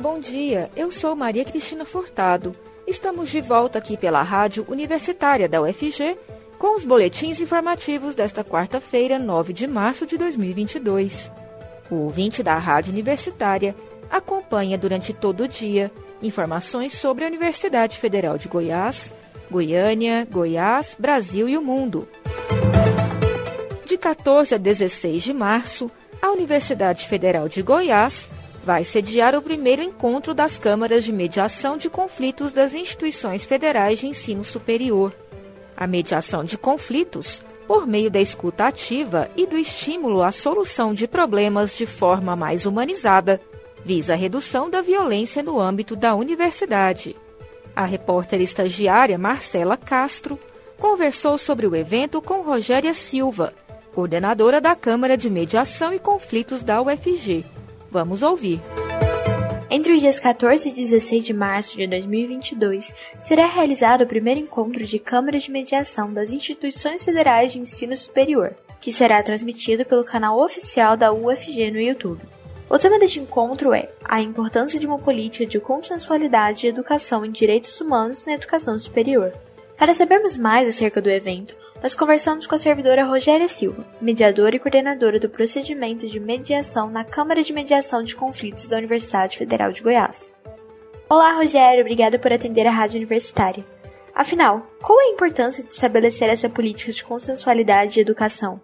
bom dia. Eu sou Maria Cristina Furtado. Estamos de volta aqui pela Rádio Universitária da UFG com os boletins informativos desta quarta-feira, 9 de março de 2022. O ouvinte da Rádio Universitária acompanha durante todo o dia informações sobre a Universidade Federal de Goiás, Goiânia, Goiás, Brasil e o mundo. De 14 a 16 de março, a Universidade Federal de Goiás vai sediar o primeiro encontro das câmaras de mediação de conflitos das instituições federais de ensino superior. A mediação de conflitos, por meio da escuta ativa e do estímulo à solução de problemas de forma mais humanizada, visa a redução da violência no âmbito da universidade. A repórter estagiária Marcela Castro conversou sobre o evento com Rogéria Silva, coordenadora da Câmara de Mediação e Conflitos da UFG. Vamos ouvir. Entre os dias 14 e 16 de março de 2022, será realizado o primeiro encontro de câmaras de mediação das instituições federais de ensino superior, que será transmitido pelo canal oficial da UFG no YouTube. O tema deste encontro é a importância de uma política de consensualidade de educação em direitos humanos na educação superior. Para sabermos mais acerca do evento, nós conversamos com a servidora Rogéria Silva, mediadora e coordenadora do procedimento de mediação na Câmara de Mediação de Conflitos da Universidade Federal de Goiás. Olá, Rogério, obrigada por atender a Rádio Universitária. Afinal, qual é a importância de estabelecer essa política de consensualidade de educação?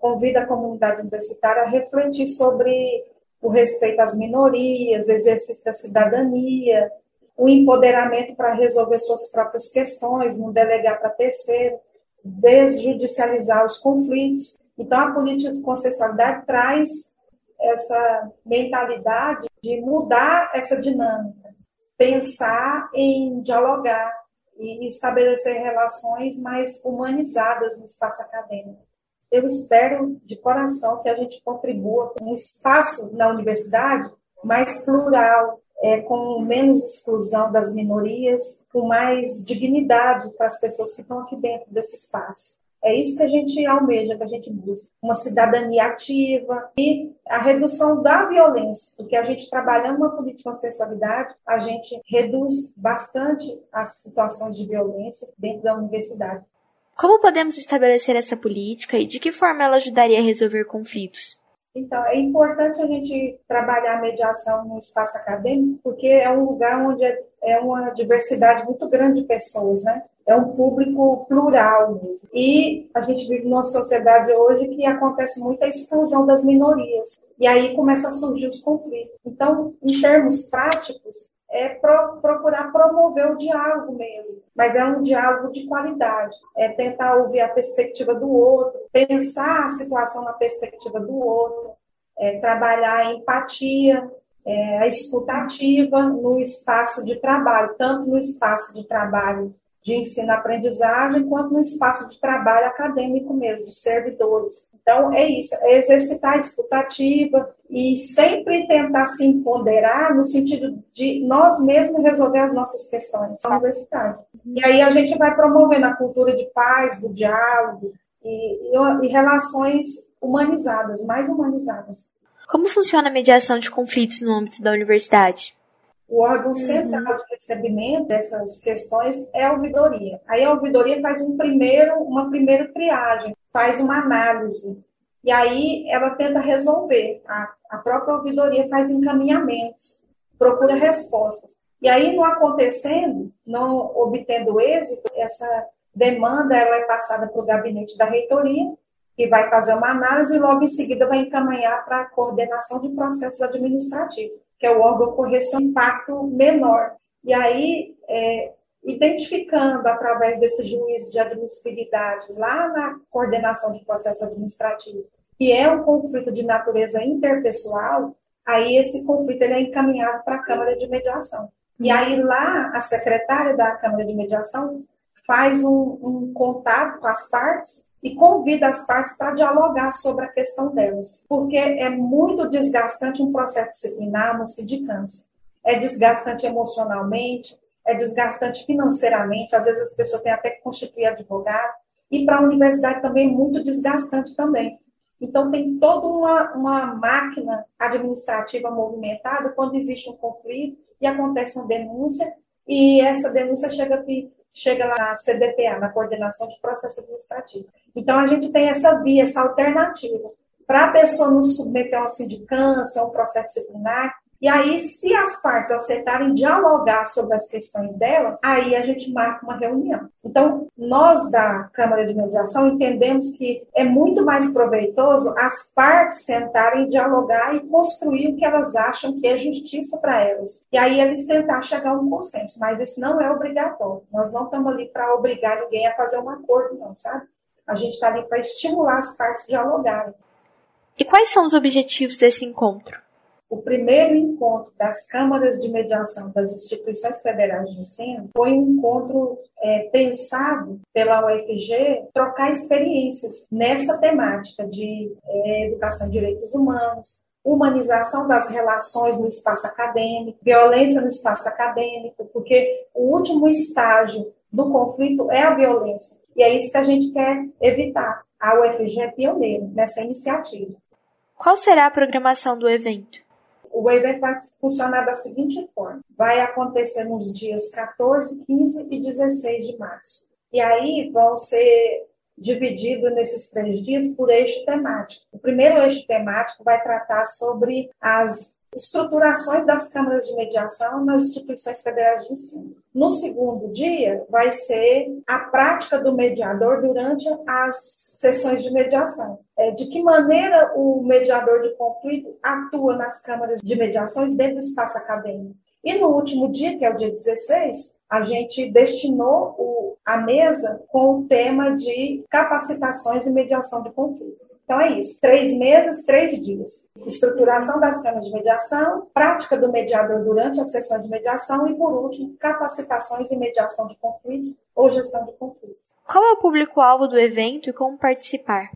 Convido a comunidade universitária a refletir sobre o respeito às minorias, exercício da cidadania, o empoderamento para resolver suas próprias questões, não delegar para terceiro, desjudicializar os conflitos. Então, a política de consensualidade traz essa mentalidade de mudar essa dinâmica, pensar em dialogar e estabelecer relações mais humanizadas no espaço acadêmico. Eu espero de coração que a gente contribua com um espaço na universidade mais plural, é, com menos exclusão das minorias, com mais dignidade para as pessoas que estão aqui dentro desse espaço. É isso que a gente almeja, que a gente busca. Uma cidadania ativa e a redução da violência, porque a gente trabalhando uma política de sexualidade, a gente reduz bastante as situações de violência dentro da universidade. Como podemos estabelecer essa política e de que forma ela ajudaria a resolver conflitos? Então, é importante a gente trabalhar a mediação no espaço acadêmico, porque é um lugar onde é, é uma diversidade muito grande de pessoas, né? É um público plural mesmo. E a gente vive numa sociedade hoje que acontece muita exclusão das minorias. E aí começa a surgir os conflitos. Então, em termos práticos, é pro, procurar promover o diálogo mesmo, mas é um diálogo de qualidade, é tentar ouvir a perspectiva do outro, pensar a situação na perspectiva do outro, é, trabalhar a empatia, é, a escutativa no espaço de trabalho, tanto no espaço de trabalho de ensino-aprendizagem, quanto no espaço de trabalho acadêmico mesmo, de servidores. Então, é isso, é exercitar a escutativa e sempre tentar se empoderar no sentido de nós mesmos resolver as nossas questões na universidade. E aí a gente vai promovendo a cultura de paz, do diálogo e, e, e relações humanizadas, mais humanizadas. Como funciona a mediação de conflitos no âmbito da universidade? O órgão uhum. central de recebimento dessas questões é a ouvidoria. Aí a ouvidoria faz um primeiro, uma primeira triagem, faz uma análise. E aí ela tenta resolver. A, a própria ouvidoria faz encaminhamentos, procura respostas. E aí, não acontecendo, não obtendo êxito, essa demanda ela é passada para o gabinete da reitoria, que vai fazer uma análise e logo em seguida vai encaminhar para a coordenação de processos administrativos que é o órgão correção impacto menor. E aí, é, identificando através desse juízo de admissibilidade lá na coordenação de processo administrativo, que é um conflito de natureza interpessoal, aí esse conflito ele é encaminhado para a Câmara de Mediação. E aí lá a secretária da Câmara de Mediação faz um, um contato com as partes e convida as partes para dialogar sobre a questão delas, porque é muito desgastante um processo disciplinar, uma sindicância. É desgastante emocionalmente, é desgastante financeiramente, às vezes as pessoas têm até que constituir advogado, e para a universidade também é muito desgastante também, Então, tem toda uma, uma máquina administrativa movimentada quando existe um conflito e acontece uma denúncia, e essa denúncia chega, chega lá na CDPA, na Coordenação de Processo Administrativo. Então, a gente tem essa via, essa alternativa. Para a pessoa não submeter a uma sindicância, a um processo disciplinar, e aí, se as partes aceitarem dialogar sobre as questões delas, aí a gente marca uma reunião. Então, nós da Câmara de Mediação entendemos que é muito mais proveitoso as partes sentarem, dialogar e construir o que elas acham que é justiça para elas. E aí eles tentar chegar a um consenso, mas isso não é obrigatório. Nós não estamos ali para obrigar ninguém a fazer um acordo, não, sabe? A gente está ali para estimular as partes a dialogarem. E quais são os objetivos desse encontro? O primeiro encontro das câmaras de mediação das instituições federais de ensino foi um encontro é, pensado pela UFG trocar experiências nessa temática de é, educação e direitos humanos, humanização das relações no espaço acadêmico, violência no espaço acadêmico, porque o último estágio do conflito é a violência. E é isso que a gente quer evitar. A UFG é pioneira nessa iniciativa. Qual será a programação do evento? O evento vai funcionar da seguinte forma: vai acontecer nos dias 14, 15 e 16 de março. E aí vão ser divididos nesses três dias por eixo temático. O primeiro eixo temático vai tratar sobre as estruturações das câmaras de mediação nas instituições federais de ensino. No segundo dia, vai ser a prática do mediador durante as sessões de mediação. É, de que maneira o mediador de conflito atua nas câmaras de mediações dentro do espaço acadêmico. E no último dia, que é o dia 16, a gente destinou o, a mesa com o tema de capacitações e mediação de conflitos. Então é isso: três meses, três dias. Estruturação das câmaras de mediação, prática do mediador durante as sessões de mediação e, por último, capacitações e mediação de conflitos ou gestão de conflitos. Qual é o público-alvo do evento e como participar?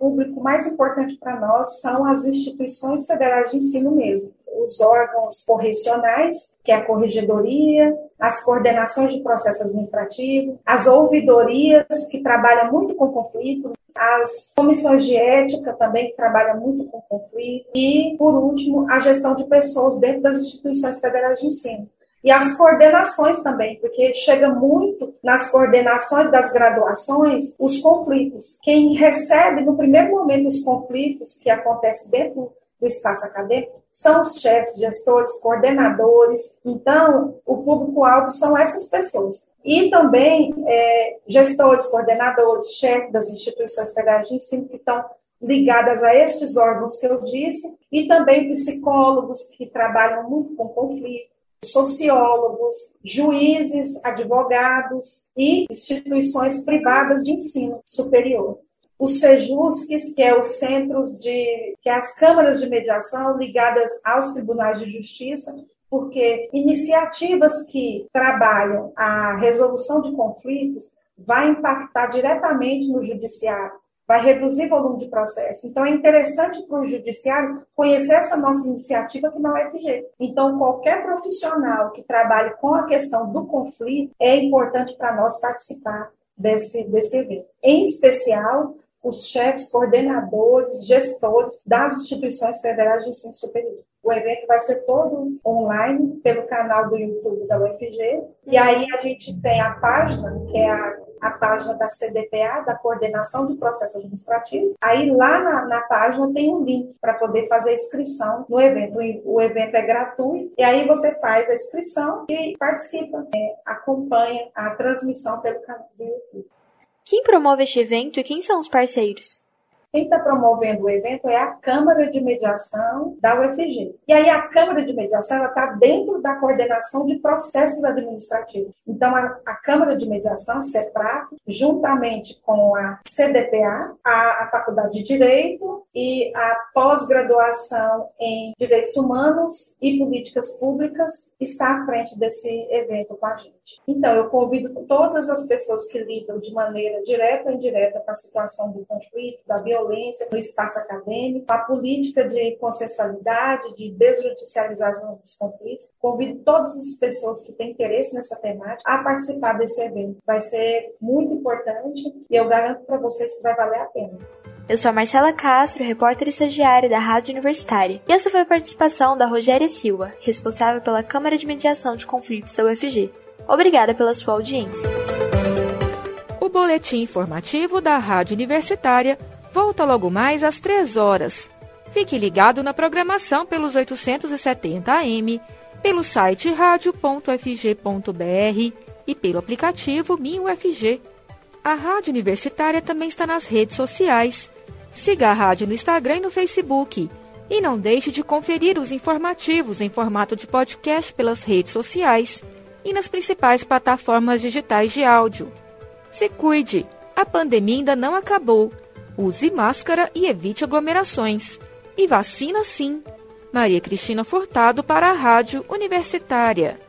Público mais importante para nós são as instituições federais de ensino mesmo os órgãos correcionais, que é a corregedoria, as coordenações de processo administrativo, as ouvidorias, que trabalham muito com conflito, as comissões de ética também, que trabalham muito com conflito, e, por último, a gestão de pessoas dentro das instituições federais de ensino. E as coordenações também, porque chega muito nas coordenações das graduações os conflitos. Quem recebe no primeiro momento os conflitos que acontecem dentro do espaço acadêmico são os chefes, gestores, coordenadores. Então, o público-alvo são essas pessoas. E também é, gestores, coordenadores, chefes das instituições federais de ensino que estão ligadas a estes órgãos que eu disse, e também psicólogos que trabalham muito com conflito, sociólogos, juízes, advogados e instituições privadas de ensino superior. Os SEJUSCs, que é os centros de, que é as câmaras de mediação ligadas aos tribunais de justiça, porque iniciativas que trabalham a resolução de conflitos vai impactar diretamente no judiciário, vai reduzir o volume de processo. Então, é interessante para o judiciário conhecer essa nossa iniciativa aqui na UFG. Então, qualquer profissional que trabalhe com a questão do conflito, é importante para nós participar desse, desse evento. Em especial, os chefes, coordenadores, gestores das instituições federais de ensino superior. O evento vai ser todo online pelo canal do YouTube da UFG. E aí a gente tem a página, que é a, a página da CDPA, da Coordenação de Processo Administrativo. Aí lá na, na página tem um link para poder fazer a inscrição no evento. O, o, evento é gratuito e aí você faz a inscrição e participa, é, acompanha a transmissão pelo canal do YouTube. Quem promove este evento e quem são os parceiros? Quem está promovendo o evento é a Câmara de Mediação da UFG. E aí a Câmara de Mediação está dentro da coordenação de processos administrativos. Então a, a Câmara de Mediação, CEPRAC, juntamente com a CDPA, a, a Faculdade de Direito e a pós-graduação em Direitos Humanos e Políticas Públicas, está à frente desse evento com a gente. Então eu convido todas as pessoas que lidam de maneira direta ou indireta com a situação do conflito, da violência, violência no espaço acadêmico, a política de consensualidade, de desjudicialização dos conflitos. Convido todas as pessoas que têm interesse nessa temática a participar desse evento. Vai ser muito importante e eu garanto para vocês que vai valer a pena. Eu sou a Marcela Castro, repórter estagiária da Rádio Universitária, e essa foi a participação da Rogéria Silva, responsável pela Câmara de Mediação de Conflitos da UFG. Obrigada pela sua audiência. O boletim informativo da Rádio Universitária volta logo mais às 3 horas. Fique ligado na programação pelos 870 AM, pelo site radio.fg.br e pelo aplicativo MinUFG. A Rádio Universitária também está nas redes sociais Siga a rádio no Instagram e no Facebook. E não deixe de conferir os informativos em formato de podcast pelas redes sociais e nas principais plataformas digitais de áudio. Se cuide, a pandemia ainda não acabou. Use máscara e evite aglomerações. E vacina sim. Maria Cristina Furtado para a Rádio Universitária.